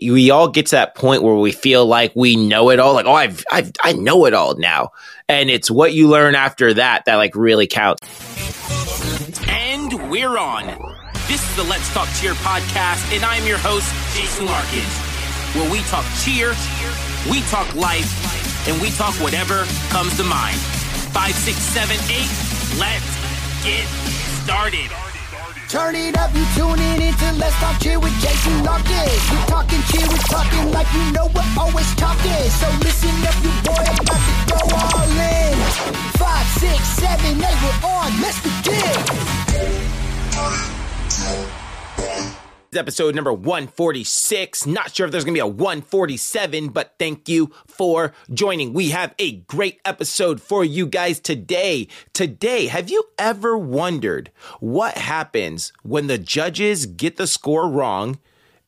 we all get to that point where we feel like we know it all like oh i've, I've i know it all now. And it's what you learn after that that like really counts. And we're on. This is the let's talk cheer podcast and i'm your host jason larkin where we talk cheer we talk life and we talk whatever comes to mind. Five six seven eight let's get started Turn it up, you tuning in into Let's Talk Cheer with Jason Larkin. We talking cheer, we talking like you know we're always talking. So listen up, you boy, I'm about to go all in. Five, six, seven, eight, we're on. Let's begin episode number 146. Not sure if there's going to be a 147, but thank you for joining. We have a great episode for you guys today. Today, have you ever wondered what happens when the judges get the score wrong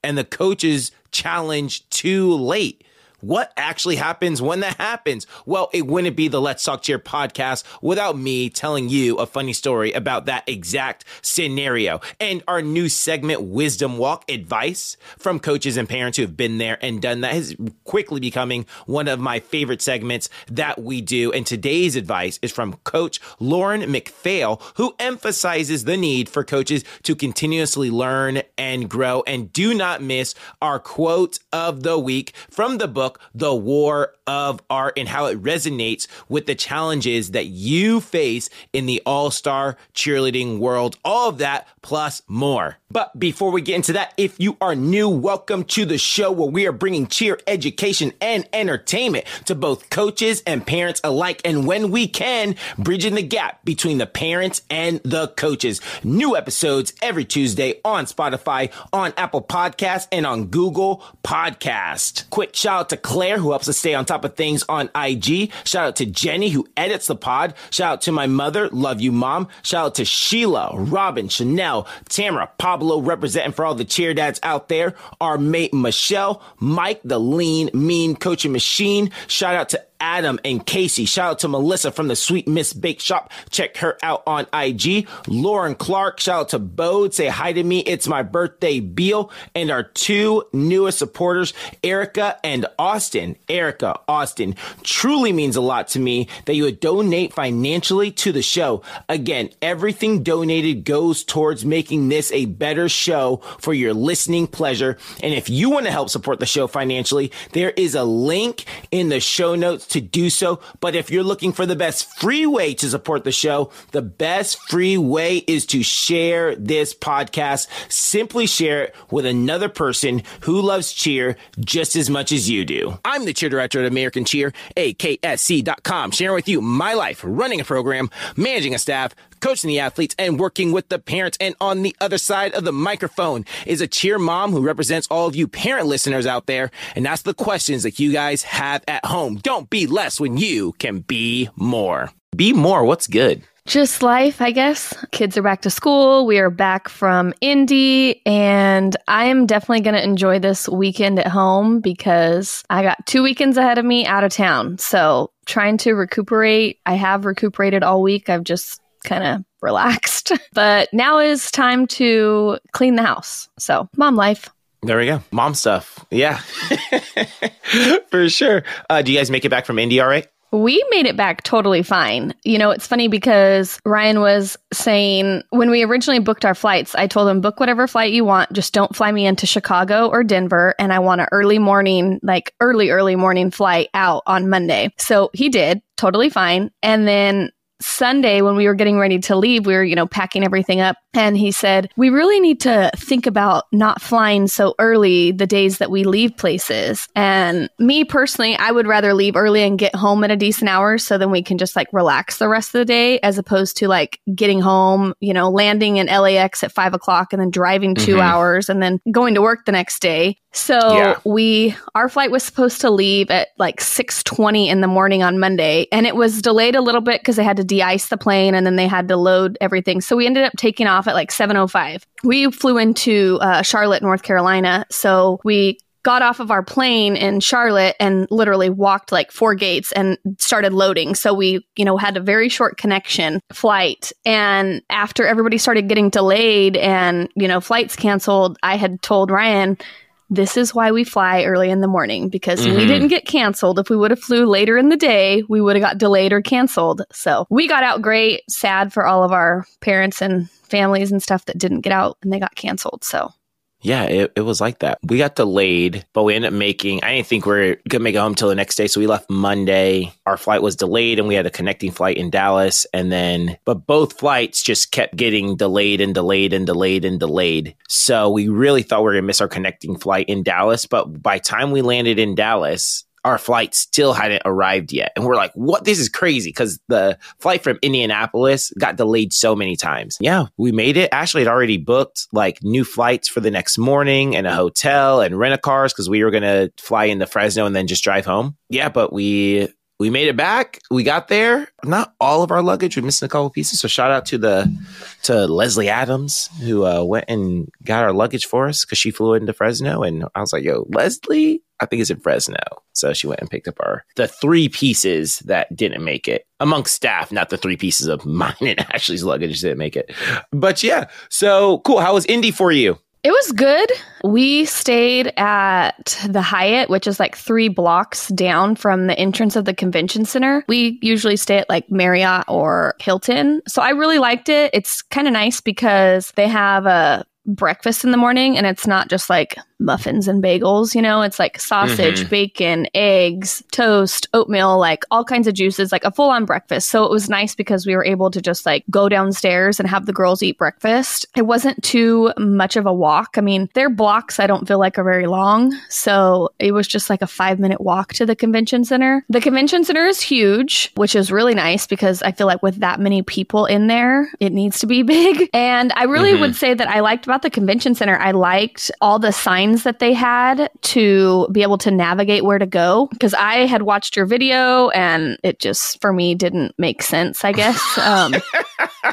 and the coaches challenge too late? What actually happens when that happens? Well, it wouldn't be the Let's Talk Cheer podcast without me telling you a funny story about that exact scenario. And our new segment, Wisdom Walk Advice from coaches and parents who have been there and done that, is quickly becoming one of my favorite segments that we do. And today's advice is from Coach Lauren McPhail, who emphasizes the need for coaches to continuously learn and grow. And do not miss our quote of the week from the book book, The War of Art, and how it resonates with the challenges that you face in the all star cheerleading world. All of that plus more. But before we get into that, if you are new, welcome to the show where we are bringing cheer education and entertainment to both coaches and parents alike. And when we can, bridging the gap between the parents and the coaches. New episodes every Tuesday on Spotify, on Apple Podcasts, and on Google Podcast. Quick shout out to Claire, who helps us stay on top of things on IG. Shout out to Jenny, who edits the pod. Shout out to my mother. Love you, mom. Shout out to Sheila, Robin, Chanel, Tamara, Pablo, representing for all the cheer dads out there. Our mate, Michelle, Mike, the lean, mean coaching machine. Shout out to Adam and Casey. Shout out to Melissa from the Sweet Miss Bake Shop. Check her out on IG. Lauren Clark. Shout out to Bode. Say hi to me. It's my birthday, Beal. And our two newest supporters, Erica and Austin. Erica, Austin. Truly means a lot to me that you would donate financially to the show. Again, everything donated goes towards making this a better show for your listening pleasure. And if you want to help support the show financially, there is a link in the show notes to do so. But if you're looking for the best free way to support the show, the best free way is to share this podcast. Simply share it with another person who loves cheer just as much as you do. I'm the cheer director at American Cheer, AKSC.com, sharing with you my life running a program, managing a staff, coaching the athletes, and working with the parents. And on the other side of the microphone is a cheer mom who represents all of you parent listeners out there and asks the questions that you guys have at home. Don't be less when you can be more. Be more. What's good? Just life, I guess. Kids are back to school. We are back from Indy, and I am definitely going to enjoy this weekend at home because I got two weekends ahead of me out of town. So, trying to recuperate. I have recuperated all week. I've just kind of relaxed. But now is time to clean the house. So, mom life. There we go. Mom stuff. Yeah. For sure. Uh, do you guys make it back from Indy all right? We made it back totally fine. You know, it's funny because Ryan was saying when we originally booked our flights, I told him, book whatever flight you want. Just don't fly me into Chicago or Denver. And I want an early morning, like early, early morning flight out on Monday. So he did totally fine. And then Sunday, when we were getting ready to leave, we were, you know, packing everything up. And he said, We really need to think about not flying so early the days that we leave places. And me personally, I would rather leave early and get home at a decent hour so then we can just like relax the rest of the day as opposed to like getting home, you know, landing in LAX at five o'clock and then driving 2 mm-hmm. hours and then going to work the next day. So yeah. we our flight was supposed to leave at like 6:20 in the morning on Monday and it was delayed a little bit cuz they had to de-ice the plane and then they had to load everything. So we ended up taking off at like 7:05. We flew into uh, Charlotte, North Carolina. So we got off of our plane in Charlotte and literally walked like four gates and started loading. So we, you know, had a very short connection flight. And after everybody started getting delayed and, you know, flights canceled, I had told Ryan, this is why we fly early in the morning because we Mhm. didn't get canceled. If we would have flew later in the day, we would have got delayed or canceled. So we got out great. Sad for all of our parents and families and stuff that didn't get out and they got canceled. So Yeah, it, it was like that. We got delayed, but we ended up making, I didn't think we were going to make it home till the next day. So we left Monday. Our flight was delayed and we had a connecting flight in Dallas. And then, but both flights just kept getting delayed and delayed and delayed and delayed. So we really thought we were going to miss our connecting flight in Dallas. But by time we landed in Dallas, our flight still hadn't arrived yet. And we're like, what? This is crazy because the flight from Indianapolis got delayed so many times. Yeah, we made it. Ashley had already booked like new flights for the next morning and a hotel and rent a cars because we were going to fly into Fresno and then just drive home. Yeah, but we. We made it back. We got there. Not all of our luggage. We missed a couple pieces. So shout out to the to Leslie Adams who uh, went and got our luggage for us because she flew into Fresno. And I was like, "Yo, Leslie, I think it's in Fresno. So she went and picked up our the three pieces that didn't make it amongst staff, not the three pieces of mine and Ashley's luggage didn't make it. But yeah, so cool. How was Indy for you? It was good. We stayed at the Hyatt, which is like three blocks down from the entrance of the convention center. We usually stay at like Marriott or Hilton. So I really liked it. It's kind of nice because they have a breakfast in the morning and it's not just like muffins and bagels, you know, it's like sausage, Mhm. bacon, eggs, toast, oatmeal, like all kinds of juices, like a full on breakfast. So it was nice because we were able to just like go downstairs and have the girls eat breakfast. It wasn't too much of a walk. I mean, their blocks I don't feel like are very long. So it was just like a five minute walk to the convention center. The convention center is huge, which is really nice because I feel like with that many people in there, it needs to be big. And I really Mhm. would say that I liked about the convention center, I liked all the signs that they had to be able to navigate where to go because I had watched your video and it just for me didn't make sense, I guess. Um,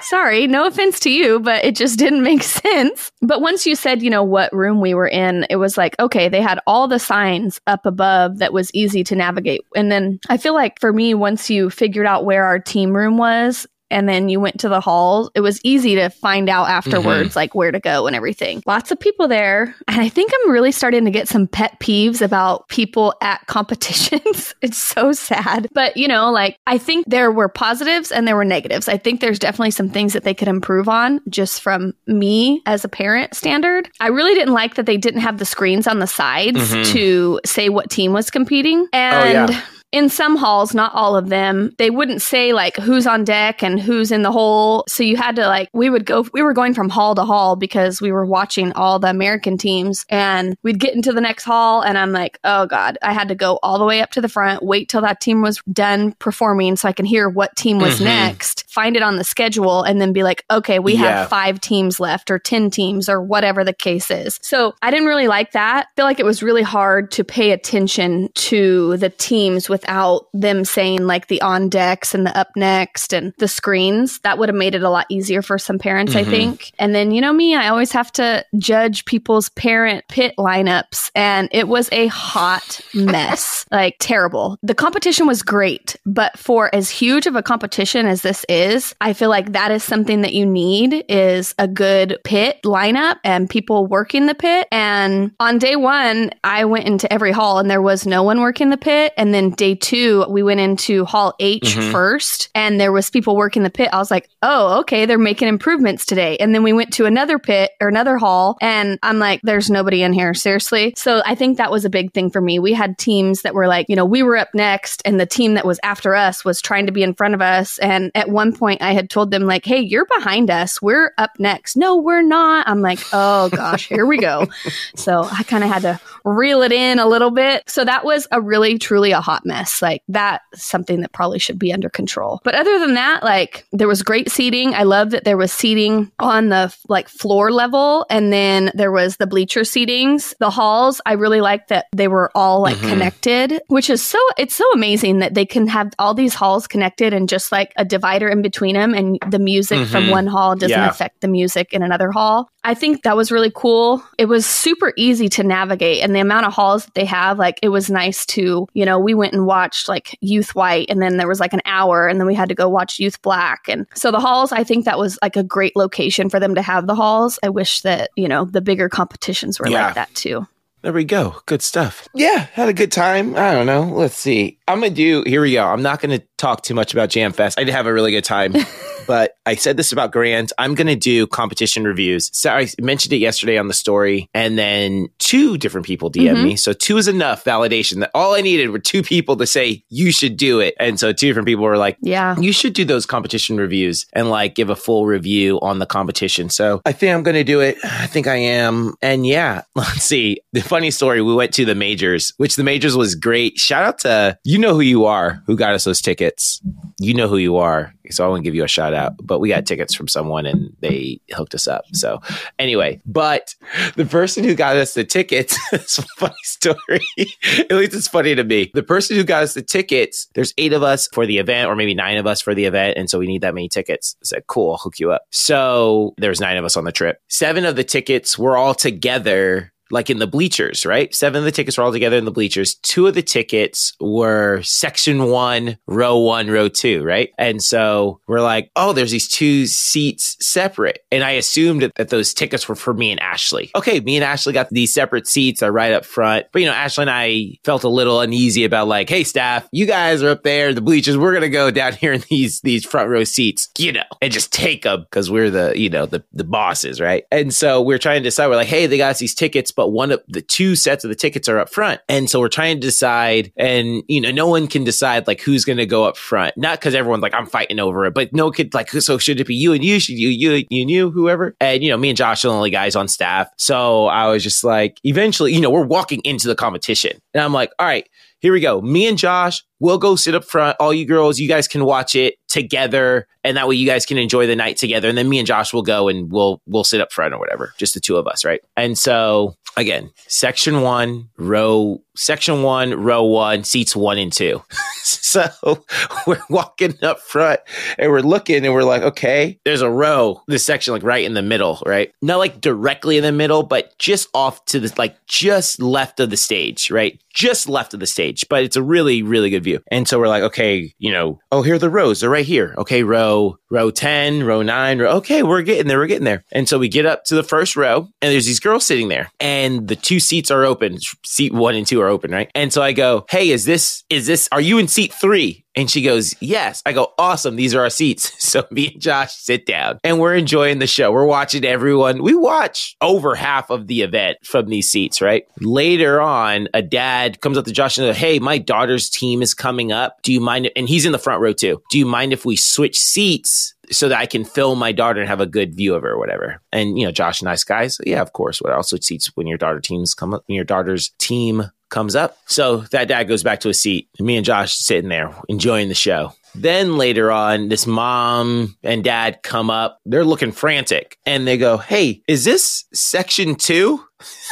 sorry, no offense to you, but it just didn't make sense. But once you said, you know, what room we were in, it was like, okay, they had all the signs up above that was easy to navigate. And then I feel like for me, once you figured out where our team room was, and then you went to the hall, it was easy to find out afterwards, like where to go and everything. Lots of people there. And I think I'm really starting to get some pet peeves about people at competitions. it's so sad. But, you know, like I think there were positives and there were negatives. I think there's definitely some things that they could improve on just from me as a parent standard. I really didn't like that they didn't have the screens on the sides Mhm. to say what team was competing. And yeah. In some halls, not all of them, they wouldn't say like who's on deck and who's in the hole. So you had to like, we would go, we were going from hall to hall because we were watching all the American teams and we'd get into the next hall and I'm like, oh God, I had to go all the way up to the front, wait till that team was done performing so I can hear what team was Mhm. next, find it on the schedule and then be like, okay, we Yeah. have five teams left or 10 teams or whatever the case is. So I didn't really like that. I feel like it was really hard to pay attention to the teams without them saying like the on decks and the up next and the screens. That would have made it a lot easier for some parents, I Mhm. think. And then, you know me, I always have to judge people's parent pit lineups and it was a hot mess. like terrible. The competition was great, but for as huge of a competition as this is, I feel like that is something that you need is a good pit lineup and people working the pit. And on day one, I went into every hall and there was no one working the pit. And then day two, we went into hall H Mhm. first and there was people working the pit. I was like, oh, okay, they're making improvements today. And then we went to another pit or another hall and I'm like, there's nobody in here, seriously. So I think that was a big thing for me. We had teams that were like, you know, we were up next and the team that was after us was trying to be in front of us. And at one point I had told them like, hey, you're behind us. We're up next. No, we're not. I'm like, oh gosh, here we go. So I kind of had to reel it in a little bit. So that was a really, truly a hot mess. Like that's something that probably should be under control. But other than that, like there was great seating. I love that there was seating on the like floor level and then there was the bleacher seatings. The halls, I really liked that they were all like Mhm. connected, which is so, it's so amazing that they can have all these halls connected and just like a divider in between them and the music from Mhm. one hall doesn't Yeah. affect the music in another hall. I think that was really cool. It was super easy to navigate and the amount of halls that they have, like it was nice to, you know, we went and watched like Youth White and then there was like an hour and then we had to go watch Youth Black. And so the halls, I think that was like a great location for them to have the halls. I wish that, you know, the bigger competitions were Yeah. like that too. there we go. Good stuff. Yeah, had a good time. I don't know. Let's see. I'm gonna do. Here we go. I'm not gonna talk too much about Jam Fest. I did have a really good time. but I said this about Grant. I'm going to do competition reviews. So I mentioned it yesterday on the story, and then two different people DM Mhm. me. So two is enough validation that all I needed were two people to say, you should do it. And so two different people were like, Yeah. you should do those competition reviews and like give a full review on the competition. So I think I'm going to do it. I think I am. And yeah, let's see. The funny story we went to the majors, which the majors was great. Shout out to you know who you are who got us those tickets. You know who you are. So I want to give you a shout out. But we got mm-hmm. tickets from someone and they hooked us up. So anyway, but the person who got us the tickets, it's a funny story. At least it's funny to me. The person who got us the tickets, there's eight of us for the event, or maybe nine of us for the event. And so we need that many tickets. I said, cool, I'll hook you up. So there's nine of us on the trip. Seven of the tickets were all together. Like in the bleachers, right? Seven of the tickets were all together in the bleachers. Two of the tickets were section one, row one, row two, right? And so we're like, oh, there's these two seats separate. And I assumed that, those tickets were for me and Ashley. Okay, me and Ashley got these separate seats are right up front. But you know, Ashley and I felt a little uneasy about like, hey staff, you guys are up there, the bleachers. We're gonna go down here in these these front row seats, you know, and just take them because we're the you know the the bosses, right? And so we're trying to decide. We're like, hey, they got these tickets, but one of the two sets of the tickets are up front, and so we're trying to decide. And you know, no one can decide like who's gonna go up front. Not because everyone's like I'm fighting over it, but no kid like so should it be you and you? Should you you you you whoever? And you know, me and Josh are the only guys on staff, so I was just like, eventually, you know, we're walking into the competition, and I'm like, all right here we go. Me and Josh, we'll go sit up front. All you girls, you guys can watch it together, and that way you guys can enjoy the night together. And then me and Josh will go and we'll we'll sit up front or whatever, just the two of us, right? And so again, section one, row section one, row one, seats one and two. so we're walking up front and we're looking and we're like, okay, there's a row, this section like right in the middle, right? Not like directly in the middle, but just off to the like just left of the stage, right? Just left of the stage, but it's a really, really good view. And so we're like, okay, you know, oh, here are the rows. They're right here. Okay, row, row 10, row nine, row, okay, we're getting there. We're getting there. And so we get up to the first row and there's these girls sitting there and the two seats are open. Seat one and two are open, right? And so I go, hey, is this, is this, are you in seat three? And she goes, Yes. I go, Awesome. These are our seats. So me and Josh sit down and we're enjoying the show. We're watching everyone. We watch over half of the event from these seats, right? Later on, a dad comes up to Josh and goes, Hey, my daughter's team is coming up. Do you mind? And he's in the front row too. Do you mind if we switch seats? So that I can film my daughter and have a good view of her or whatever. And, you know, Josh, nice guys. Yeah, of course. What else switch seats when your daughter teams come up, when your daughter's team comes up. So that dad goes back to his seat. Me and Josh sitting there enjoying the show. Then later on, this mom and dad come up. They're looking frantic and they go, Hey, is this section two?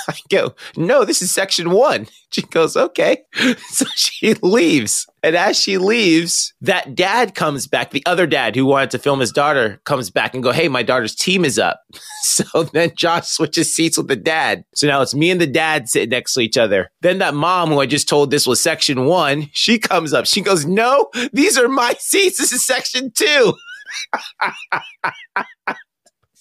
I go, No, this is section one. She goes, Okay. So she leaves. And as she leaves, that dad comes back. The other dad who wanted to film his daughter comes back and go, Hey, my daughter's team is up. So then Josh switches seats with the dad. So now it's me and the dad sitting next to each other. Then that mom who I just told this was section one, she comes up. She goes, No, these are my seats. This is section two.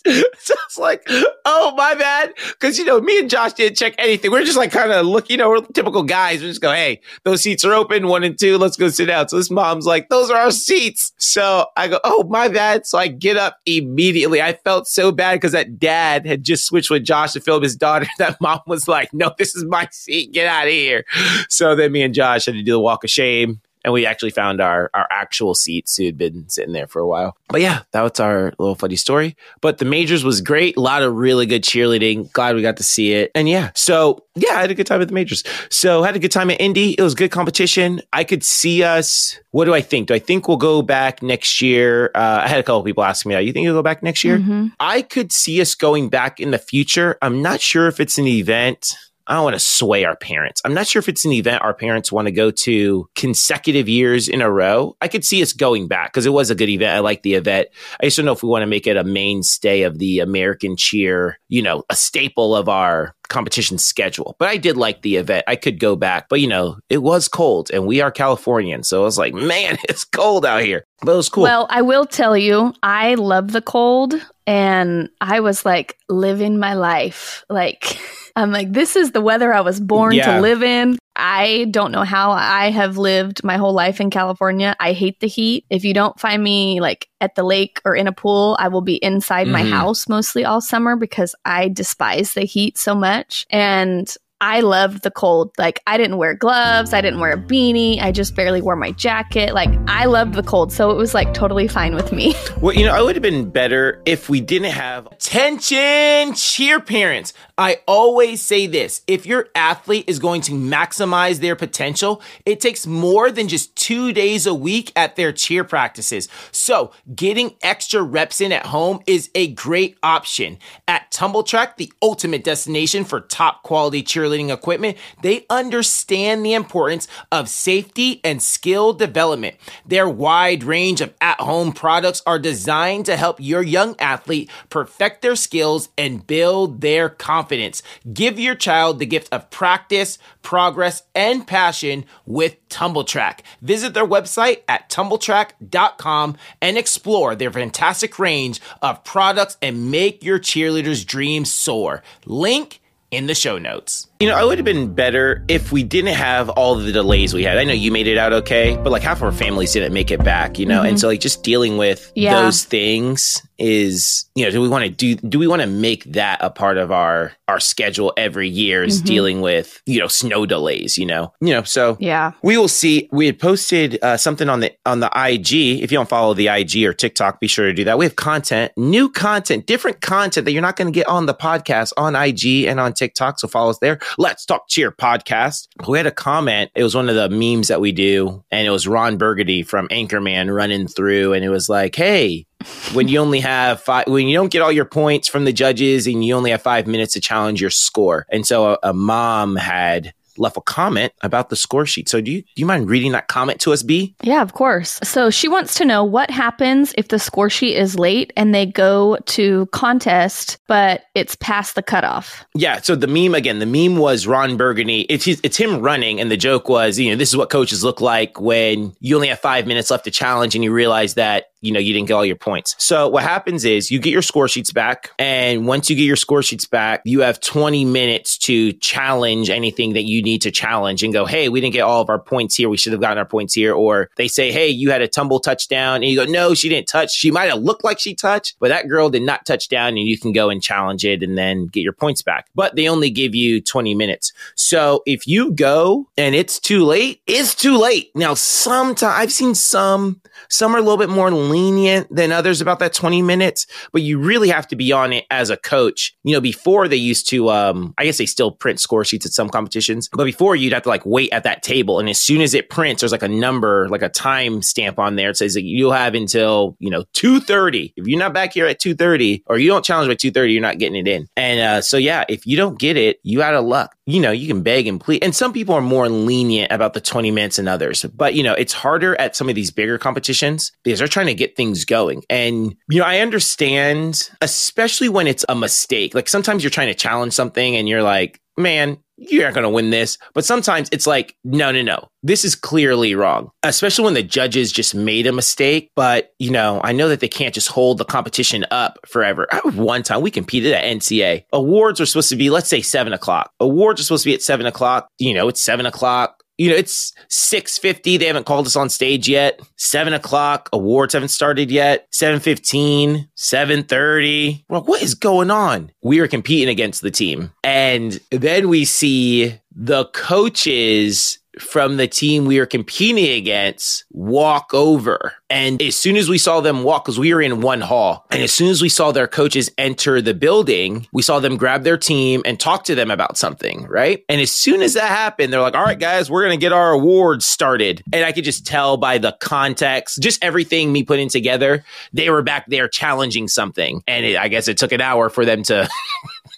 so it's like, oh, my bad. Because, you know, me and Josh didn't check anything. We're just like kind of look, you know, we're typical guys. We just go, hey, those seats are open, one and two. Let's go sit down. So this mom's like, those are our seats. So I go, oh, my bad. So I get up immediately. I felt so bad because that dad had just switched with Josh to film his daughter. That mom was like, no, this is my seat. Get out of here. So then me and Josh had to do the walk of shame and we actually found our our actual seats who had been sitting there for a while. But yeah, that was our little funny story. But the majors was great. A lot of really good cheerleading. Glad we got to see it. And yeah, so yeah, I had a good time at the majors. So had a good time at Indy. It was good competition. I could see us. What do I think? Do I think we'll go back next year? Uh, I had a couple people asking me, "Do "You think you'll go back next year?" Mhm. I could see us going back in the future. I'm not sure if it's an event. I don't want to sway our parents. I'm not sure if it's an event our parents want to go to consecutive years in a row. I could see us going back because it was a good event. I like the event. I just don't know if we want to make it a mainstay of the American cheer, you know, a staple of our competition schedule. But I did like the event. I could go back, but you know, it was cold and we are Californians. So I was like, man, it's cold out here. But it was cool. Well, I will tell you, I love the cold and I was like living my life. Like, I'm like, this is the weather I was born Yeah. to live in. I don't know how I have lived my whole life in California. I hate the heat. If you don't find me like at the lake or in a pool, I will be inside my Mhm. house mostly all summer because I despise the heat so much. And I loved the cold. Like I didn't wear gloves, I didn't wear a beanie, I just barely wore my jacket. Like I loved the cold, so it was like totally fine with me. Well, you know, I would have been better if we didn't have attention cheer parents. I always say this if your athlete is going to maximize their potential, it takes more than just two days a week at their cheer practices. So, getting extra reps in at home is a great option. At Tumbl Trak, the ultimate destination for top quality equipment, they understand the importance of safety and skill development. Their wide range of at home products are designed to help your young athlete perfect their skills and build their confidence. Give your child the gift of practice, progress, and passion with Tumbl Trak. Visit their website at tumbltrak.com and explore their fantastic range of products and make your cheerleaders' dreams soar. Link in the show notes. You know, I would have been better if we didn't have all the delays we had. I know you made it out okay, but like half of our families didn't make it back, you know? And so like just dealing with Yeah. those things is, you know, do we want to do do we want to make that a part of our our schedule every year is dealing with, you know, snow delays, you know? You know, so Yeah. we will see. We had posted uh, something on the on the IG. If you don't follow the IG or TikTok, be sure to do that. We have content, new content, different content that you're not going to get on the podcast on IG and on TikTok. TikTok, so follow us there. Let's talk cheer podcast. We had a comment. It was one of the memes that we do, and it was Ron Burgundy from Anchorman running through, and it was like, "Hey." when you only have five, when you don't get all your points from the judges and you only have five minutes to challenge your score. And so a, a mom had left a comment about the score sheet. So do you do you mind reading that comment to us, B? Yeah, of course. So she wants to know what happens if the score sheet is late and they go to contest, but it's past the cutoff. Yeah. So the meme again, the meme was Ron Burgundy. It's his, it's him running, and the joke was, you know, this is what coaches look like when you only have five minutes left to challenge, and you realize that you know you didn't get all your points. So what happens is you get your score sheets back, and once you get your score sheets back, you have 20 minutes to challenge anything that you need to challenge and go, hey, we didn't get all of our points here. We should have gotten our points here. Or they say, hey, you had a tumble touchdown, and you go, no, she didn't touch. She might have looked like she touched, but that girl did not touch down, and you can go and challenge it and then get your points back. But they only give you 20 minutes. So if you go and it's too late, it's too late. Now, sometimes I've seen some, some are a little bit more lenient than others about that 20 minutes, but you really have to be on it as a coach. You know, before they used to, um, I guess they still print score sheets at some competitions, but before you'd have to like wait at that table. And as soon as it prints, there's like a number, like a time stamp on there. It says that you'll have until, you know, 2.30. If you're not back here at 2.30 or you don't challenge by 2.30, you're not getting it in. And uh, so, yeah, if you don't get it, you out of luck. You know, you can beg and plead. And some people are more lenient about the 20 minutes than others. But, you know, it's harder at some of these bigger competitions because they're trying to get things going. And, you know, I understand, especially when it's a mistake. Like sometimes you're trying to challenge something and you're like, man, you're not going to win this. But sometimes it's like, no, no, no. This is clearly wrong, especially when the judges just made a mistake. But, you know, I know that they can't just hold the competition up forever. One time we competed at NCA. Awards are supposed to be, let's say, seven o'clock. Awards are supposed to be at seven o'clock. You know, it's seven o'clock. You know, it's 6.50. They haven't called us on stage yet. 7 o'clock. Awards haven't started yet. 7.15. 7.30. Well, what is going on? We are competing against the team. And then we see the coaches from the team we were competing against walk over. And as soon as we saw them walk, because we were in one hall, and as soon as we saw their coaches enter the building, we saw them grab their team and talk to them about something, right? And as soon as that happened, they're like, all right, guys, we're going to get our awards started. And I could just tell by the context, just everything me putting together, they were back there challenging something. And it, I guess it took an hour for them to.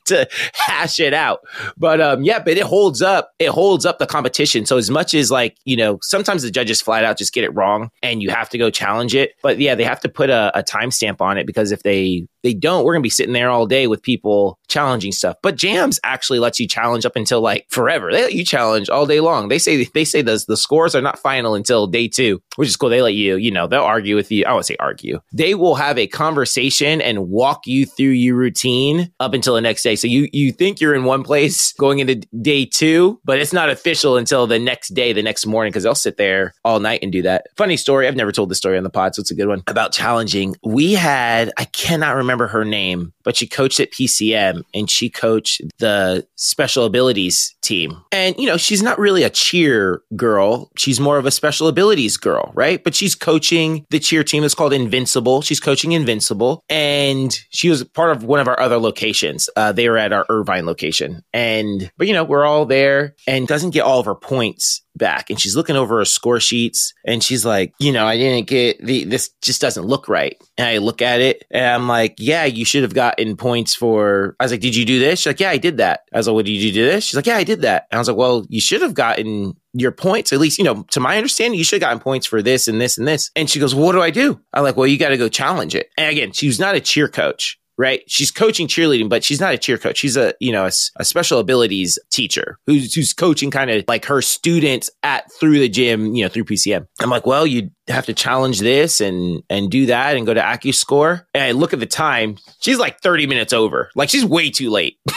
to hash it out. But um yeah, but it holds up. It holds up the competition. So as much as like, you know, sometimes the judges flat out just get it wrong and you have to go challenge it. But yeah, they have to put a, a timestamp on it because if they they don't, we're going to be sitting there all day with people challenging stuff. But jams actually lets you challenge up until like forever. They let you challenge all day long. They say they say the the scores are not final until day two, which is cool. They let you, you know, they'll argue with you. I would say argue. They will have a conversation and walk you through your routine up until the next day. So you you think you're in one place going into day two, but it's not official until the next day, the next morning, because they'll sit there all night and do that. Funny story. I've never told this story on the pod, so it's a good one about challenging. We had I cannot remember her name, but she coached at PCM and she coached the special abilities team. And, you know, she's not really a cheer girl. She's more of a special abilities girl, right? But she's coaching the cheer team that's called Invincible. She's coaching Invincible. And she was part of one of our other locations. Uh, they were at our Irvine location. And, but, you know, we're all there and doesn't get all of her points back and she's looking over her score sheets and she's like, you know, I didn't get the, this just doesn't look right. And I look at it and I'm like, yeah, you should have gotten points for, I was like, did you do this? She's like, yeah, I did that. I was like, well, did you do this? She's like, yeah, I did that. And I was like, well, you should have gotten your points, at least, you know, to my understanding, you should have gotten points for this and this and this. And she goes, well, what do I do? I'm like, well, you got to go challenge it. And again, she was not a cheer coach right? She's coaching cheerleading, but she's not a cheer coach. She's a, you know, a, a special abilities teacher who's, who's coaching kind of like her students at through the gym, you know, through PCM. I'm like, well, you have to challenge this and, and do that and go to AccuScore. And I look at the time. She's like 30 minutes over. Like she's way too late.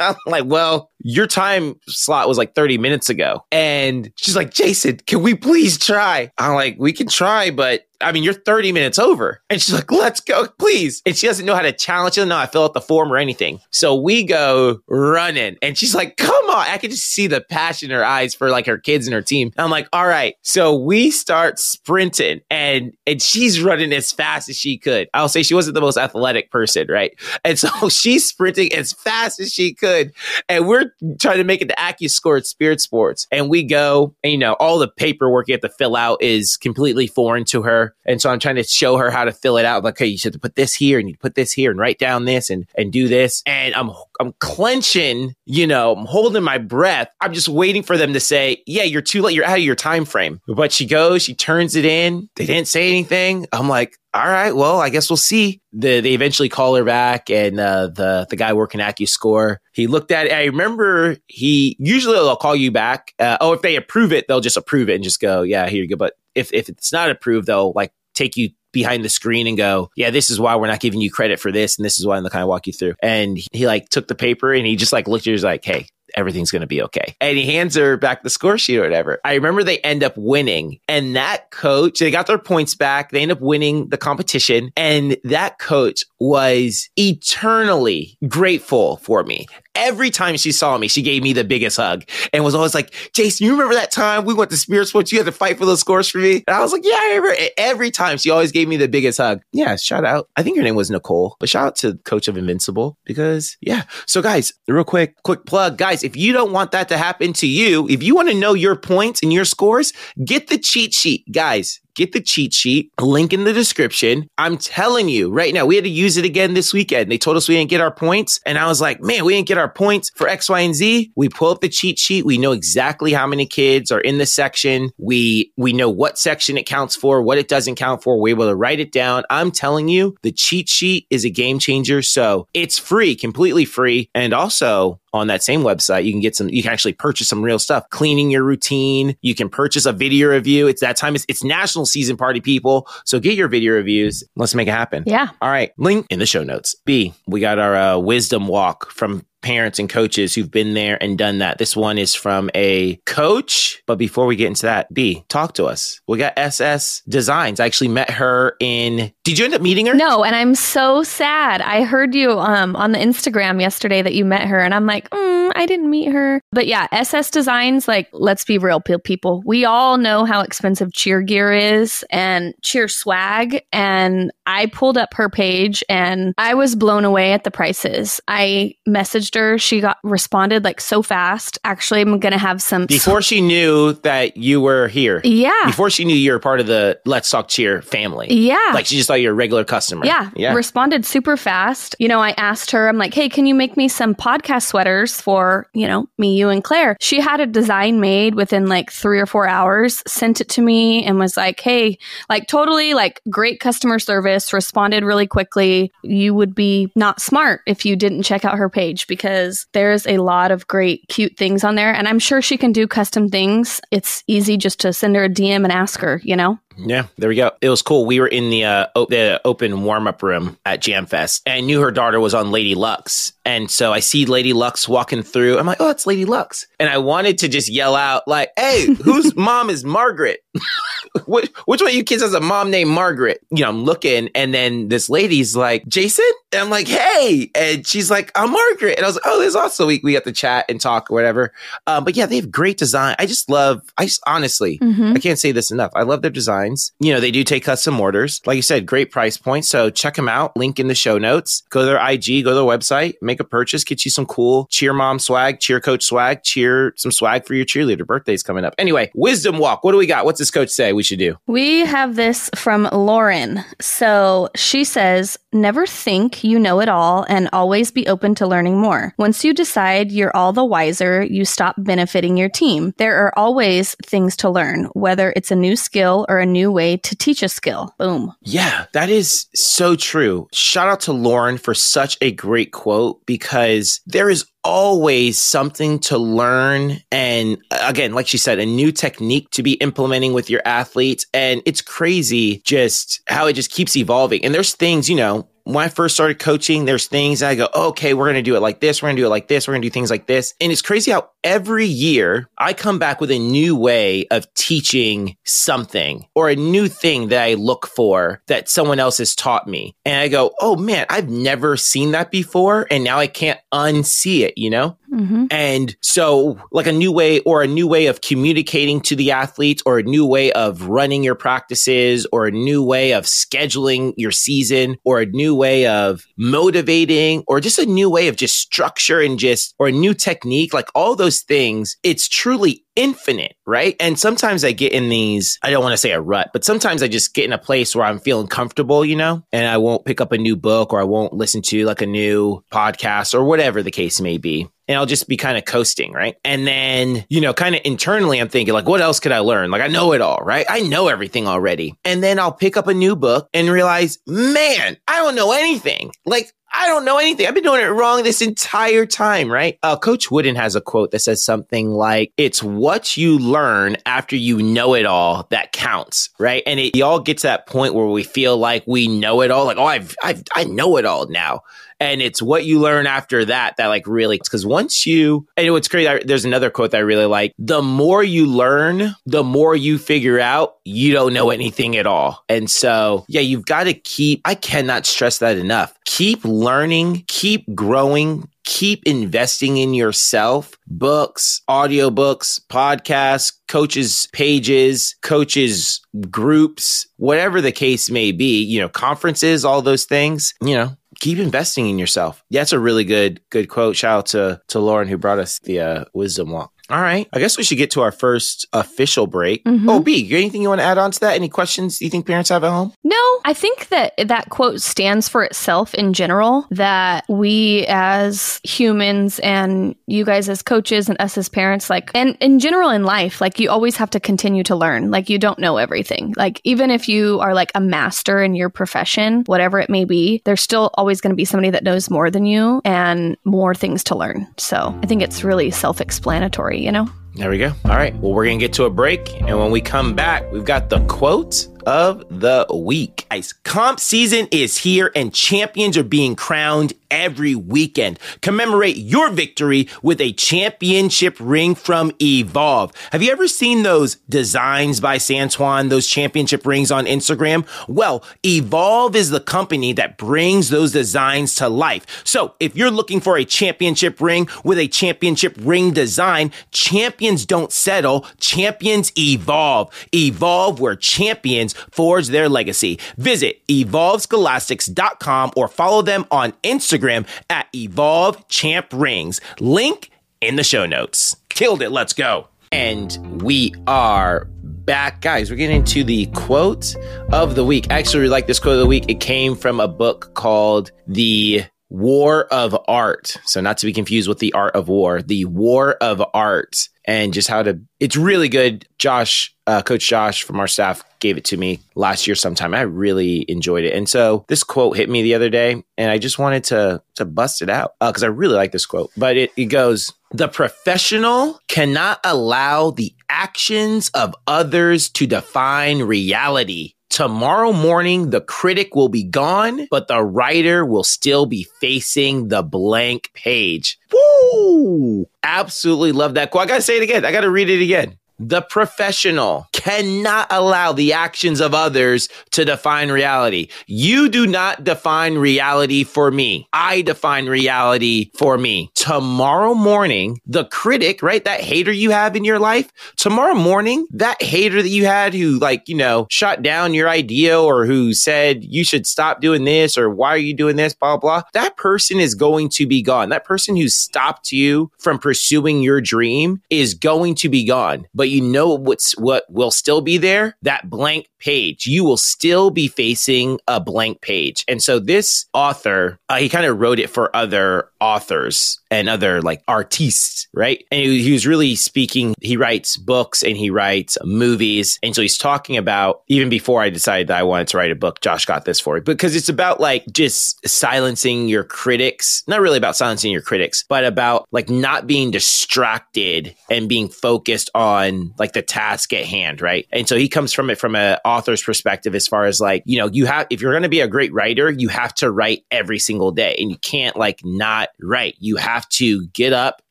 I'm like, well, your time slot was like 30 minutes ago. And she's like, Jason, can we please try? I'm like, we can try, but I mean, you're 30 minutes over. And she's like, let's go, please. And she doesn't know how to challenge. She doesn't know how to fill out the form or anything. So we go running. And she's like, come on. I can just see the passion in her eyes for like her kids and her team. And I'm like, all right. So we start sprinting and, and she's running as fast as she could. I'll say she wasn't the most athletic person, right? And so she's sprinting as fast as she could. And we're trying to make it to AccuScore at Spirit Sports. And we go, and you know, all the paperwork you have to fill out is completely foreign to her. And so I'm trying to show her how to fill it out. Like, okay, you should put this here and you put this here and write down this and, and do this. And I'm, I'm clenching, you know, I'm holding my breath. I'm just waiting for them to say, yeah, you're too late. You're out of your time frame. But she goes, she turns it in. They didn't say anything. I'm like, all right, well, I guess we'll see. The, they eventually call her back, and uh, the the guy working AccuScore, he looked at it. I remember he usually they'll call you back. Uh, oh, if they approve it, they'll just approve it and just go, yeah, here you go. But if if it's not approved, they'll like take you behind the screen and go, yeah, this is why we're not giving you credit for this, and this is why, and they'll kind of walk you through. And he like took the paper and he just like looked at her, like, hey, everything's going to be okay. And he hands her back the score sheet or whatever. I remember they end up winning and that coach, they got their points back. They end up winning the competition and that coach was eternally grateful for me every time she saw me, she gave me the biggest hug and was always like, Jason, you remember that time we went to Spirit Sports? You had to fight for those scores for me. And I was like, yeah, I remember. Every time she always gave me the biggest hug. Yeah, shout out. I think her name was Nicole, but shout out to coach of Invincible because yeah. So guys, real quick, quick plug. Guys, if you don't want that to happen to you, if you want to know your points and your scores, get the cheat sheet. Guys, get the cheat sheet, link in the description. I'm telling you right now, we had to use it again this weekend. They told us we didn't get our points. And I was like, man, we didn't get our points for X, Y, and Z. We pull up the cheat sheet. We know exactly how many kids are in the section. We, we know what section it counts for, what it doesn't count for. We're able to write it down. I'm telling you, the cheat sheet is a game changer. So it's free, completely free. And also, on that same website, you can get some, you can actually purchase some real stuff, cleaning your routine. You can purchase a video review. It's that time. It's, it's national season party people. So get your video reviews. Let's make it happen. Yeah. All right. Link in the show notes. B, we got our uh, wisdom walk from parents and coaches who've been there and done that. This one is from a coach. But before we get into that, B, talk to us. We got SS Designs. I actually met her in. Did you end up meeting her? No, and I'm so sad. I heard you um, on the Instagram yesterday that you met her, and I'm like, mm, Mm, I didn't meet her. But yeah, SS Designs, like, let's be real, people. We all know how expensive cheer gear is and cheer swag. And I pulled up her page and I was blown away at the prices. I messaged messaged her. She got responded like so fast. Actually, I'm going to have some. Before she knew that you were here. Yeah. Before she knew you were part of the Let's Talk Cheer family. Yeah. Like she just thought you were a regular customer. Yeah. Yeah. Responded super fast. You know, I asked her, I'm like, hey, can you make me some podcast sweaters for, you know, me, you, and Claire? She had a design made within like three or four hours, sent it to me, and was like, hey, like totally like great customer service, responded really quickly. You would be not smart if you didn't check out her page because there's a lot of great, cute things on there. And I'm sure she can do custom things. It's easy just to send her a DM and ask her, you know? Yeah, there we go. It was cool. We were in the uh, o- the open warm up room at Jamfest, and I knew her daughter was on Lady Lux, and so I see Lady Lux walking through. I'm like, oh, it's Lady Lux, and I wanted to just yell out like, hey, whose mom is Margaret? which, which one of you kids has a mom named Margaret? You know, I'm looking, and then this lady's like, Jason, and I'm like, hey, and she's like, I'm Margaret, and I was like, oh, this is awesome. We we got to chat and talk or whatever. Um, but yeah, they have great design. I just love. I just, honestly, Mhm. I can't say this enough. I love their designs. You know, they do take custom orders. Like you said, great price point. So check them out. Link in the show notes. Go to their IG, go to their website, make a purchase, get you some cool cheer mom swag, cheer coach swag, cheer some swag for your cheerleader. Birthday's coming up. Anyway, wisdom walk. What do we got? What's this coach say we should do? We have this from Lauren. So she says, Never think you know it all and always be open to learning more. Once you decide you're all the wiser, you stop benefiting your team. There are always things to learn, whether it's a new skill or a new way to teach a skill. Boom. Yeah, that is so true. Shout out to Lauren for such a great quote because there is always something to learn. And again, like she said, a new technique to be implementing with your athletes. And it's crazy just how it just keeps evolving. And there's things, you know, when I first started coaching, there's things I go, okay, we're going to do it like this. We're going to do it like this. We're going to do things like this. And it's crazy how every year I come back with a new way of teaching something or a new thing that I look for that someone else has taught me. And I go, oh man, I've never seen that before. And now I can't unsee it, you know? Mm-hmm. And so, like a new way or a new way of communicating to the athletes, or a new way of running your practices, or a new way of scheduling your season, or a new way of motivating, or just a new way of just structure and just, or a new technique, like all those things, it's truly infinite, right? And sometimes I get in these, I don't want to say a rut, but sometimes I just get in a place where I'm feeling comfortable, you know, and I won't pick up a new book or I won't listen to like a new podcast or whatever the case may be and I'll just be kind of coasting, right? And then, you know, kind of internally, I'm thinking, like, what else could I learn? Like, I know it all, right? I know everything already. And then I'll pick up a new book and realize, man, I don't know anything. Like, I don't know anything. I've been doing it wrong this entire time, right? Uh, Coach Wooden has a quote that says something like, it's what you learn after you know it all that counts, right? And it, you all get to that point where we feel like we know it all. Like, oh, I've, I've, I know it all now and it's what you learn after that that like really because once you and what's crazy there's another quote that i really like. The more you learn the more you figure out you don't know anything at all. And so yeah you've got to keep i cannot stress that enough. Keep learning keep growing keep investing in yourself. Books audiobooks podcasts coaches pages coaches groups whatever the case may be you know conferences all those things you know keep investing in yourself. That's a really good good quote. Shout out to to Lauren who brought us the uh, wisdom walk. All right, I guess we should get to our first official break. Mhm. Oh, B, anything you want to add on to that? Any questions you think parents have at home? No, I think that that quote stands for itself in general. That we as humans and you guys as coaches and us as parents, like, and in general in life, like, you always have to continue to learn. Like, you don't know everything. Like, even if you are like a master in your profession, whatever it may be, there's still always going to be somebody that knows more than you and more things to learn. So I think it's really self explanatory, you know? There we go. All right. Well, we're going to get to a break. And when we come back, we've got the quote of the week. Guys, comp season is here and champions are being crowned every weekend. Commemorate your victory with a championship ring from Evolve. Have you ever seen those designs by Santuan, those championship rings on Instagram? Well, Evolve is the company that brings those designs to life. So if you're looking for a championship ring with a championship ring design, Champion champions don't settle, champions evolve. Evolve where champions forge their legacy. Visit evolvescholastics.com or follow them on Instagram at Evolve Champ Rings. Link in the show notes. Killed it. Let's go. And we are back, guys. We're getting into the quote of the week. Actually really like this quote of the week. It came from a book called The War of Art. So, not to be confused with the art of war, the War of Art, and just how to. It's really good. Josh, uh, Coach Josh from our staff, gave it to me last year sometime. I really enjoyed it, and so this quote hit me the other day, and I just wanted to to bust it out because uh, I really like this quote. But it, it goes: "The professional cannot allow the actions of others to define reality." Tomorrow morning, the critic will be gone, but the writer will still be facing the blank page. Woo! Absolutely love that quote. I gotta say it again. I gotta read it again. The professional cannot allow the actions of others to define reality. You do not define reality for me. I define reality for me. Tomorrow morning, the critic, right? That hater you have in your life, tomorrow morning, that hater that you had who, like, you know, shot down your idea or who said you should stop doing this or why are you doing this, blah, blah, that person is going to be gone. That person who stopped you from pursuing your dream is going to be gone. But you know what's what will still be there? That blank page. You will still be facing a blank page. And so this author, uh, he kind of wrote it for other authors and other like artists, right? And he, he was really speaking, he writes books and he writes movies. And so he's talking about, even before I decided that I wanted to write a book, Josh got this for it because it's about like just silencing your critics. Not really about silencing your critics, but about like not being distracted and being focused on like the task at hand, right? And so he comes from it from an author's perspective as far as like, you know, you have, if you're going to be a great writer, you have to write every single day and you can't like not write. You have to get up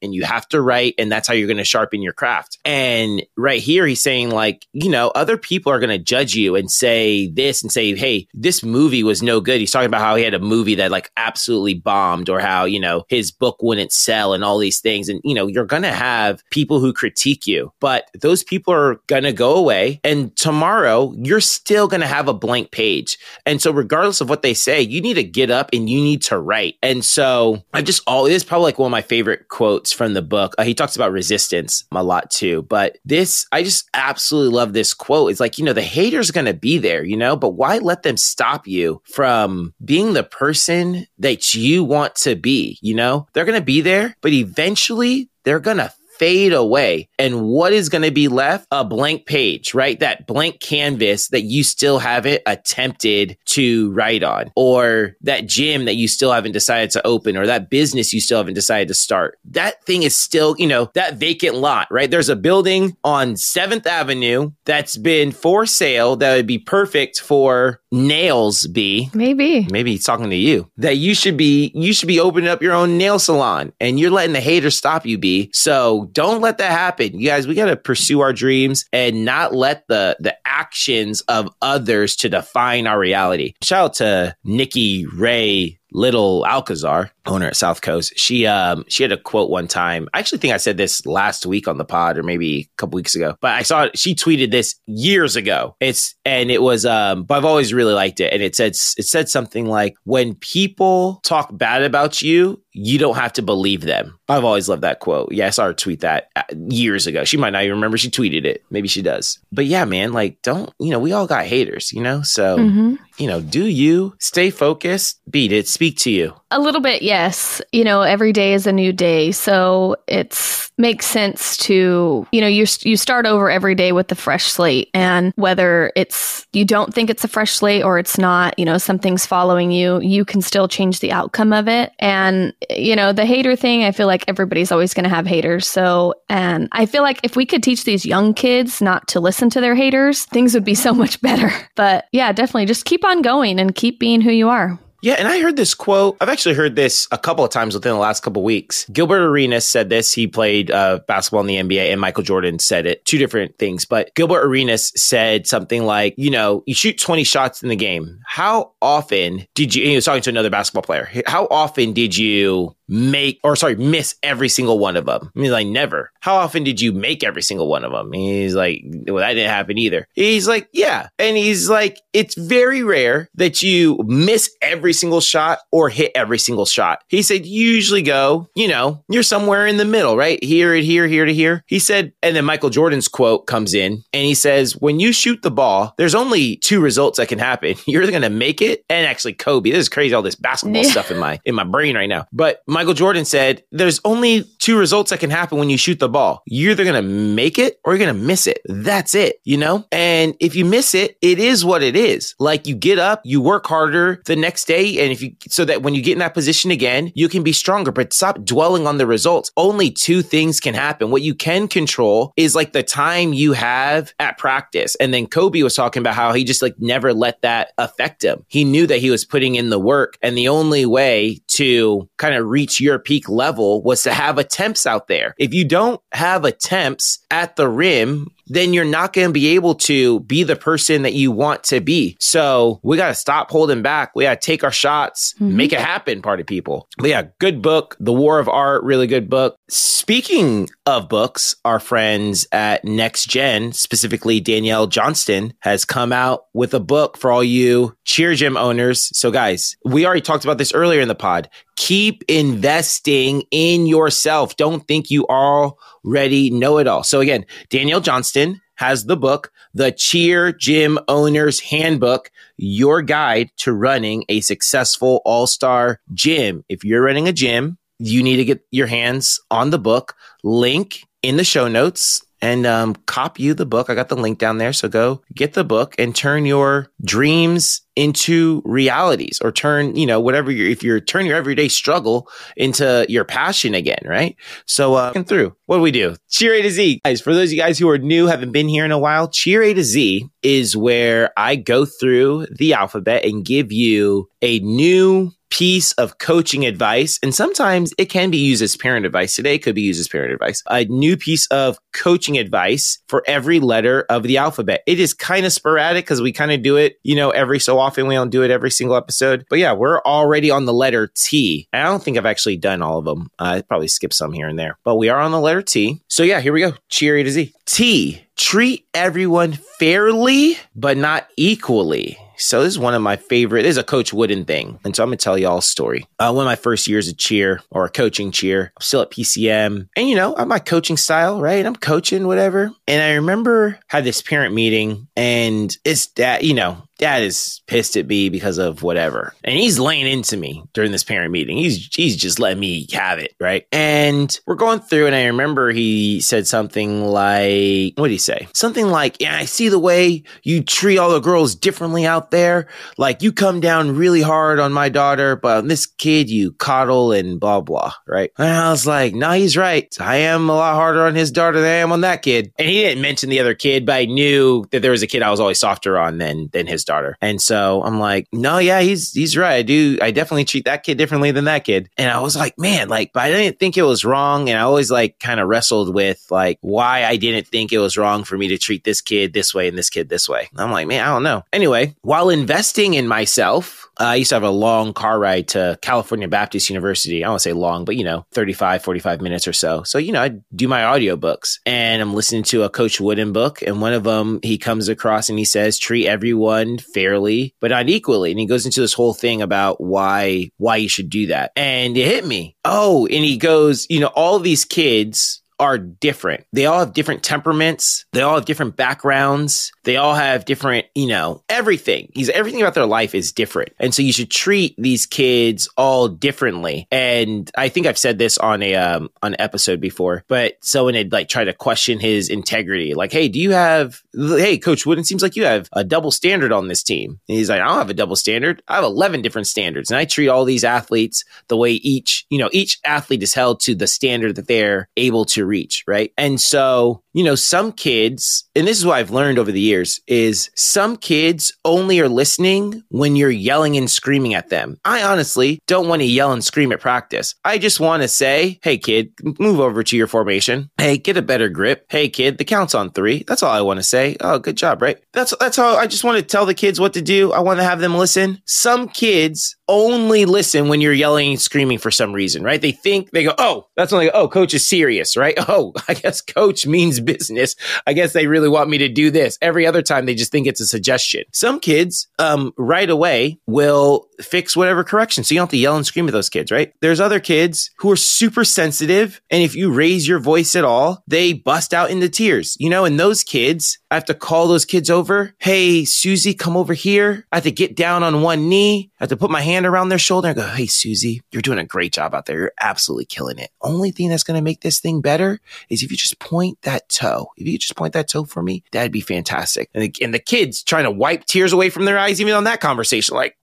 and you have to write and that's how you're going to sharpen your craft. And right here, he's saying like, you know, other people are going to judge you and say this and say, Hey, this movie was no good. He's talking about how he had a movie that like absolutely bombed or how, you know, his book wouldn't sell and all these things. And, you know, you're going to have people who critique you, but those people are going to go away. And tomorrow you're still going to have a blank page. And so, regardless of what they say, you need to get up and you need to write. And so, I just all it is probably like one of my favorite quotes from the book. Uh, he talks about resistance a lot too. But this, I just absolutely love this quote. It's like, you know, the hater's going to be there, you know, but why let them stop you from being the person that you want to be? You know, they're going to be there, but eventually they're going to fade away. And what is going to be left? A blank page, right? That blank canvas that you still haven't attempted to write on, or that gym that you still haven't decided to open, or that business you still haven't decided to start. That thing is still, you know, that vacant lot, right? There's a building on 7th Avenue that's been for sale that would be perfect for nails be maybe maybe he's talking to you that you should be you should be opening up your own nail salon and you're letting the haters stop you be so don't let that happen. You guys we got to pursue our dreams and not let the the actions of others to define our reality. Shout out to nikki ray Little Alcazar, owner at South Coast, she um she had a quote one time. I actually think I said this last week on the pod or maybe a couple weeks ago, but I saw it, she tweeted this years ago. It's and it was um but I've always really liked it and it said it said something like when people talk bad about you, you don't have to believe them. I've always loved that quote. Yeah, I saw her tweet that uh, years ago. She might not even remember she tweeted it. Maybe she does. But yeah, man, like don't, you know, we all got haters, you know? So, mm-hmm. you know, do you stay focused? Beat it. Speak to you. A little bit, yes. You know, every day is a new day. So it's makes sense to, you know, you you start over every day with the fresh slate and whether it's you don't think it's a fresh slate or it's not, you know, something's following you, you can still change the outcome of it. And you know, the hater thing, I feel like everybody's always going to have haters. So, and I feel like if we could teach these young kids not to listen to their haters, things would be so much better. But yeah, definitely just keep on going and keep being who you are. Yeah, and I heard this quote. I've actually heard this a couple of times within the last couple of weeks. Gilbert Arenas said this. He played uh, basketball in the NBA, and Michael Jordan said it. Two different things, but Gilbert Arenas said something like, "You know, you shoot twenty shots in the game. How often did you?" he was talking to another basketball player. How often did you make or sorry, miss every single one of them? I mean, like never. How often did you make every single one of them? he's like, well, that didn't happen either. He's like, yeah. And he's like, it's very rare that you miss every single shot or hit every single shot. He said, usually go, you know, you're somewhere in the middle, right? Here and here, here to here. He said, and then Michael Jordan's quote comes in and he says, when you shoot the ball, there's only two results that can happen. You're either going to make it and actually Kobe. This is crazy. All this basketball stuff in my, in my brain right now. But Michael Jordan said, there's only two results that can happen when you shoot the ball. You're either going to make it or you're going to miss it. That's it, you know? And if you miss it, it is what it is. Like you get up, you work harder the next day. And if you, so that when you get in that position again, you can be stronger, but stop dwelling on the results. Only two things can happen. What you can control is like the time you have at practice. And then Kobe was talking about how he just like never let that affect him. He knew that he was putting in the work. And the only way to kind of reach your peak level was to have attempts out there. If you don't have attempts at the rim, then you're not going to be able to be the person that you want to be. So we got to stop holding back. We got to take our shots, mm-hmm. make it happen, party people. But yeah, good book. The War of Art, really good book. Speaking of books, our friends at Next Gen, specifically Danielle Johnston, has come out with a book for all you cheer gym owners. So guys, we already talked about this earlier in the pod. Keep investing in yourself. Don't think you already know it all. So again, Danielle Johnston has the book, The Cheer Gym Owner's Handbook, your guide to running a successful all-star gym. If you're running a gym, you need to get your hands on the book. Link in the show notes and um, cop you the book. I got the link down there. So go get the book and turn your dreams into realities or turn, you know, whatever you're, if you're turn your everyday struggle into your passion again, right? So, uh, through what do we do? Cheer A to Z. Guys, for those of you guys who are new, haven't been here in a while, Cheer A to Z is where I go through the alphabet and give you a new piece of coaching advice. And sometimes it can be used as parent advice. Today it could be used as parent advice. A new piece of coaching advice for every letter of the alphabet. It is kind of sporadic because we kind of do it, you know, every so often. We don't do it every single episode. But yeah, we're already on the letter T. I don't think I've actually done all of them. I probably skipped some here and there, but we are on the letter T. So yeah, here we go. Cheer A to Z. T. Treat everyone fairly, but not equally. So this is one of my favorite. This is a Coach Wooden thing, and so I'm gonna tell y'all a story. Uh, one of my first years of cheer or a coaching cheer. I'm still at PCM, and you know, I'm my coaching style, right? I'm coaching whatever. And I remember had this parent meeting, and it's that you know dad is pissed at me because of whatever. And he's laying into me during this parent meeting. He's he's just letting me have it, right? And we're going through and I remember he said something like what did he say? Something like, "Yeah, I see the way you treat all the girls differently out there. Like you come down really hard on my daughter, but on this kid you coddle and blah blah, right?" And I was like, "No, he's right. I am a lot harder on his daughter than I am on that kid." And he didn't mention the other kid, but I knew that there was a kid I was always softer on than than his daughter. And so I'm like, no, yeah, he's he's right. I do. I definitely treat that kid differently than that kid. And I was like, man, like, but I didn't think it was wrong. And I always like kind of wrestled with like why I didn't think it was wrong for me to treat this kid this way and this kid this way. I'm like, man, I don't know. Anyway, while investing in myself, uh, I used to have a long car ride to California Baptist University. I don't say long, but you know, 35, 45 minutes or so. So, you know, I do my audiobooks and I'm listening to a Coach Wooden book. And one of them, he comes across and he says, treat everyone fairly, but not equally. And he goes into this whole thing about why, why you should do that. And it hit me. Oh, and he goes, you know, all these kids are different. They all have different temperaments. They all have different backgrounds. They all have different, you know, everything. He's everything about their life is different. And so you should treat these kids all differently. And I think I've said this on a um on an episode before, but someone had like tried to question his integrity. Like, hey, do you have hey, Coach Wooden, seems like you have a double standard on this team. And he's like, I don't have a double standard. I have 11 different standards. And I treat all these athletes the way each, you know, each athlete is held to the standard that they're able to reach, right? And so, you know, some kids, and this is what I've learned over the years, is some kids only are listening when you're yelling and screaming at them. I honestly don't want to yell and scream at practice. I just want to say, hey, kid, move over to your formation. Hey, get a better grip. Hey, kid, the count's on three. That's all I want to say. Oh, good job, right? That's that's how I just want to tell the kids what to do. I want to have them listen. Some kids only listen when you're yelling and screaming for some reason, right? They think they go, oh, that's go, oh, coach is serious, right? Oh, I guess coach means business. I guess they really want me to do this. Every other time they just think it's a suggestion. Some kids, um, right away will fix whatever correction. So you don't have to yell and scream at those kids, right? There's other kids who are super sensitive. And if you raise your voice at all, they bust out into tears, you know, and those kids, I have to call those kids over. Hey, Susie, come over here. I have to get down on one knee. I have to put my hand around their shoulder and go, Hey, Susie, you're doing a great job out there. You're absolutely killing it. Only thing that's going to make this thing better is if you just point that toe. If you just point that toe for me, that'd be fantastic. And the, and the kids trying to wipe tears away from their eyes, even on that conversation, like,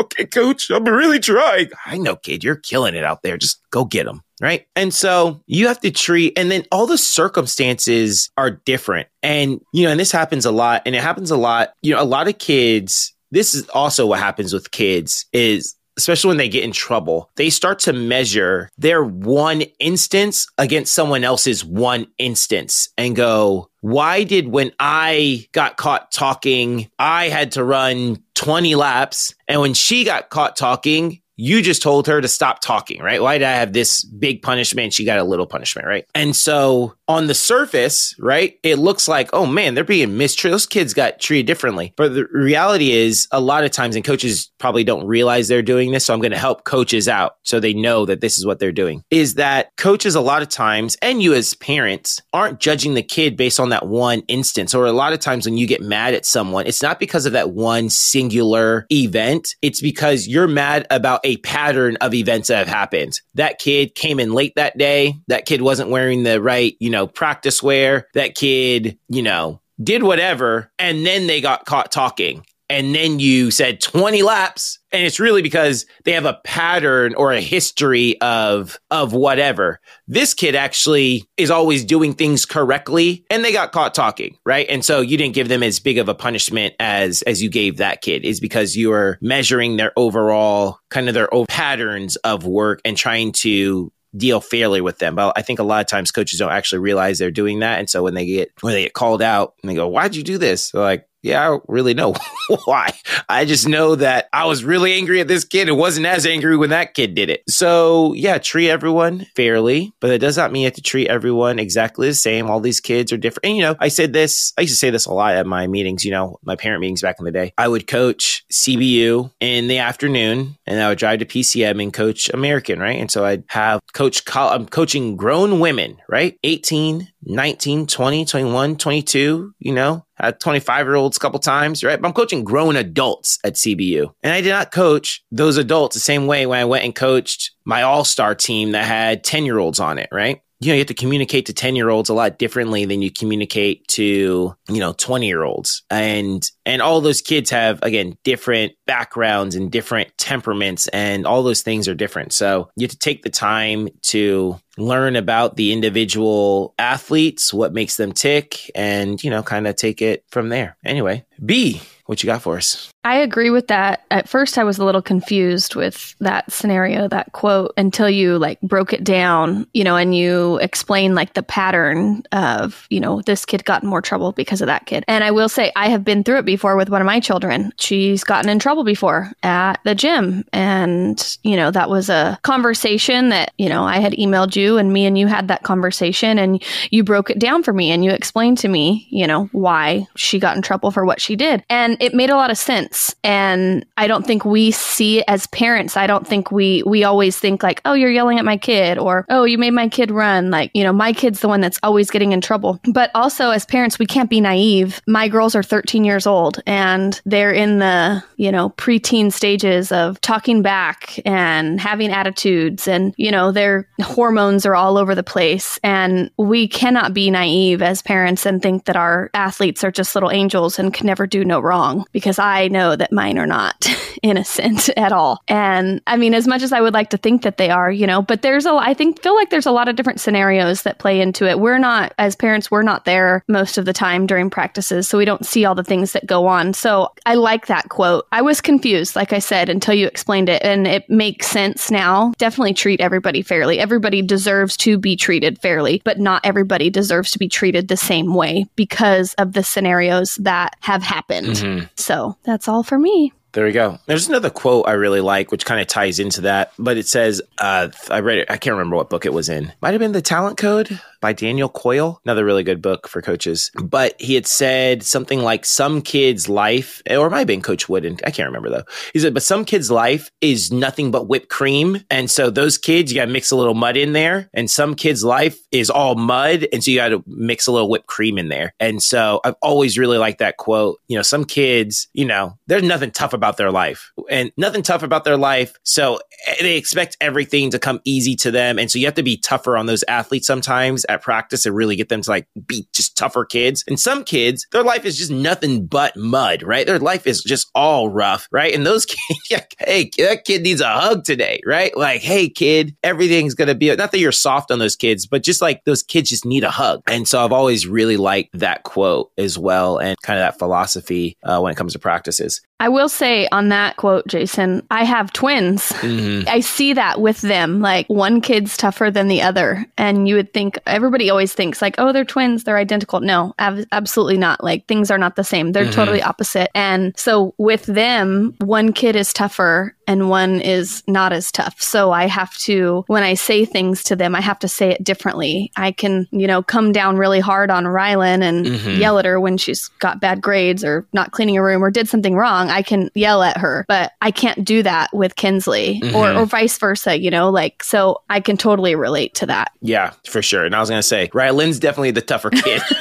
okay, coach, I'm really trying. I know, kid, you're killing it out there. Just go get them right? And so you have to treat, and then all the circumstances are different. And, you know, and this happens a lot, and it happens a lot, you know, a lot of kids, this is also what happens with kids is especially when they get in trouble, they start to measure their one instance against someone else's one instance and go, why did when I got caught talking, I had to run 20 laps? And when she got caught talking, you just told her to stop talking, right? Why did I have this big punishment? She got a little punishment, right? And so on the surface, right, it looks like, oh man, they're being mistreated. Those kids got treated differently. But the reality is, a lot of times, and coaches probably don't realize they're doing this. So I'm going to help coaches out so they know that this is what they're doing. Is that coaches, a lot of times, and you as parents, aren't judging the kid based on that one instance. Or a lot of times when you get mad at someone, it's not because of that one singular event, it's because you're mad about a pattern of events that have happened. That kid came in late that day. That kid wasn't wearing the right, you know, practice wear. That kid, you know, did whatever. And then they got caught talking and then you said 20 laps and it's really because they have a pattern or a history of of whatever this kid actually is always doing things correctly and they got caught talking right and so you didn't give them as big of a punishment as as you gave that kid is because you are measuring their overall kind of their patterns of work and trying to deal fairly with them. But I think a lot of times coaches don't actually realize they're doing that. And so when they get when they get called out and they go, Why'd you do this? They're like, yeah, I don't really know why. I just know that I was really angry at this kid and wasn't as angry when that kid did it. So, yeah, treat everyone fairly, but it does not mean you have to treat everyone exactly the same. All these kids are different. And, you know, I said this, I used to say this a lot at my meetings, you know, my parent meetings back in the day. I would coach CBU in the afternoon and I would drive to PCM and coach American, right? And so I'd have coach, I'm coaching grown women, right? 18, 19, 20, 21, 22, you know, Uh, 25 year olds a couple times, right? But I'm coaching grown adults at CBU. And I did not coach those adults the same way when I went and coached my all star team that had 10 year olds on it, right? you know, you have to communicate to 10 year olds a lot differently than you communicate to, you know, 20 year olds. And, and all those kids have, again, different backgrounds and different temperaments and all those things are different. So you have to take the time to learn about the individual athletes, what makes them tick, and, you know, kind of take it from there. Anyway, B, what you got for us? I agree with that. At first, I was a little confused with that scenario, that quote, until you like broke it down, you know, and you explain like the pattern of, you know, this kid got in more trouble because of that kid. And I will say, I have been through it before with one of my children. She's gotten in trouble before at the gym. And, you know, that was a conversation that, you know, I had emailed you and me and you had that conversation and you broke it down for me and you explained to me, you know, why she got in trouble for what she did. And it made a lot of sense parents. And i don't think we see it as parents. I don't think we we always think like oh you're yelling at my kid or oh you made my kid run. Like you know my kid's the one that's always getting in trouble. But also as parents we can't be naive. My girls are 13 years old and they're in the you know preteen stages of talking back and having attitudes. And you know their hormones are all over the place. And we cannot be naive as parents and think that our athletes are just little angels and can never do no wrong. Because i know know that mine are not innocent at all. And I mean, as much as I would like to think that they are, you know, but there's a, I think, feel like there's a lot of different scenarios that play into it. We're not, as parents, we're not there most of the time during practices, so we don't see all the things that go on. So I like that quote. I was confused, like I said, until you explained it, and it makes sense now. Definitely treat everybody fairly. Everybody deserves to be treated fairly, but not everybody deserves to be treated the same way because of the scenarios that have happened. Mm-hmm. So that's all for me. There we go. There's another quote I really like, which kind of ties into that, but it says, uh, I read it, I can't remember what book it was in. Might have been The Talent Code by Daniel Coyle, another really good book for coaches. But he had said something like some kids' life, or it might have been Coach Wooden. I can't remember though. He said, but some kids' life is nothing but whipped cream. And so those kids, you got to mix a little mud in there. And some kids' life is all mud. And so you got to mix a little whipped cream in there. And so I've always really liked that quote. You know, some kids, you know, there's nothing tough about their life and nothing tough about their life. So they expect everything to come easy to them. And so you have to be tougher on those athletes sometimes at practice and really get them to like be just tougher kids. And some kids, their life is just nothing but mud, right? Their life is just all rough, right? And those kids, hey, that kid needs a hug today, right? Like, hey, kid, everything's going to be, not that you're soft on those kids, but just like those kids just need a hug. And so I've always really liked that quote as well and kind of that philosophy uh, when it comes to practices. I will say on that quote, Jason, I have twins. Mm-hmm. I see that with them. Like one kid's tougher than the other. And you would think, everybody always thinks, like, oh, they're twins, they're identical. No, ab- absolutely not. Like things are not the same. They're mm-hmm. totally opposite. And so with them, one kid is tougher and one is not as tough. So I have to, when I say things to them, I have to say it differently. I can, you know, come down really hard on Rylan and mm-hmm. yell at her when she's got bad grades or not cleaning a room or did something wrong. I can yell at her, but I can't do that with Kinsley mm-hmm. or, or vice versa, you know, like, so I can totally relate to that. Yeah, for sure. And I was going to say, Rylan's definitely the tougher kid.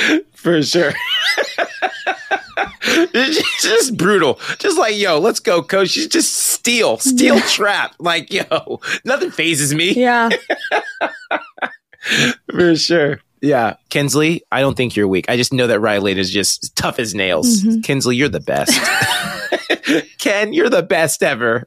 for sure. it's just brutal. Just like, yo, let's go, coach. She's just steel, steel yeah. trap. Like, yo, nothing phases me. Yeah. For sure. Yeah. Kinsley, I don't think you're weak. I just know that Riley is just tough as nails. Mm-hmm. Kinsley, you're the best. Ken, you're the best ever.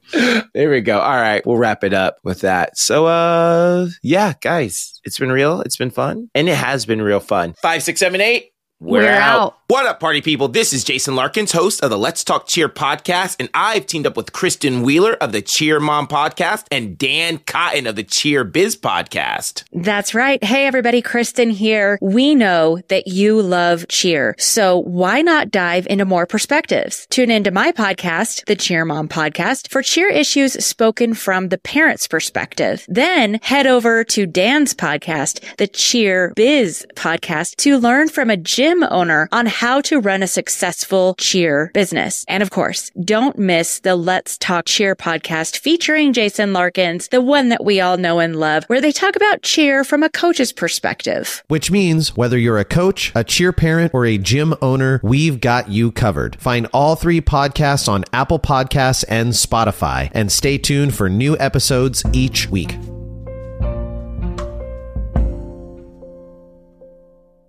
There we go. All right, we'll wrap it up with that. So, uh, yeah, guys, it's been real. It's been fun, and it has been real fun. Five, six, seven, eight. We're, We're out. out. What up, party people? This is Jason Larkins, host of the Let's Talk Cheer podcast, and I've teamed up with Kristen Wheeler of the Cheer Mom podcast and Dan Cotton of the Cheer Biz podcast. That's right. Hey, everybody, Kristen here. We know that you love cheer, so why not dive into more perspectives? Tune into my podcast, the Cheer Mom podcast, for cheer issues spoken from the parent's perspective. Then head over to Dan's podcast, the Cheer Biz podcast, to learn from a gym owner on how to run a successful cheer business. And of course, don't miss the Let's Talk Cheer podcast featuring Jason Larkins, the one that we all know and love, where they talk about cheer from a coach's perspective. Which means whether you're a coach, a cheer parent, or a gym owner, we've got you covered. Find all three podcasts on Apple Podcasts and Spotify, and stay tuned for new episodes each week.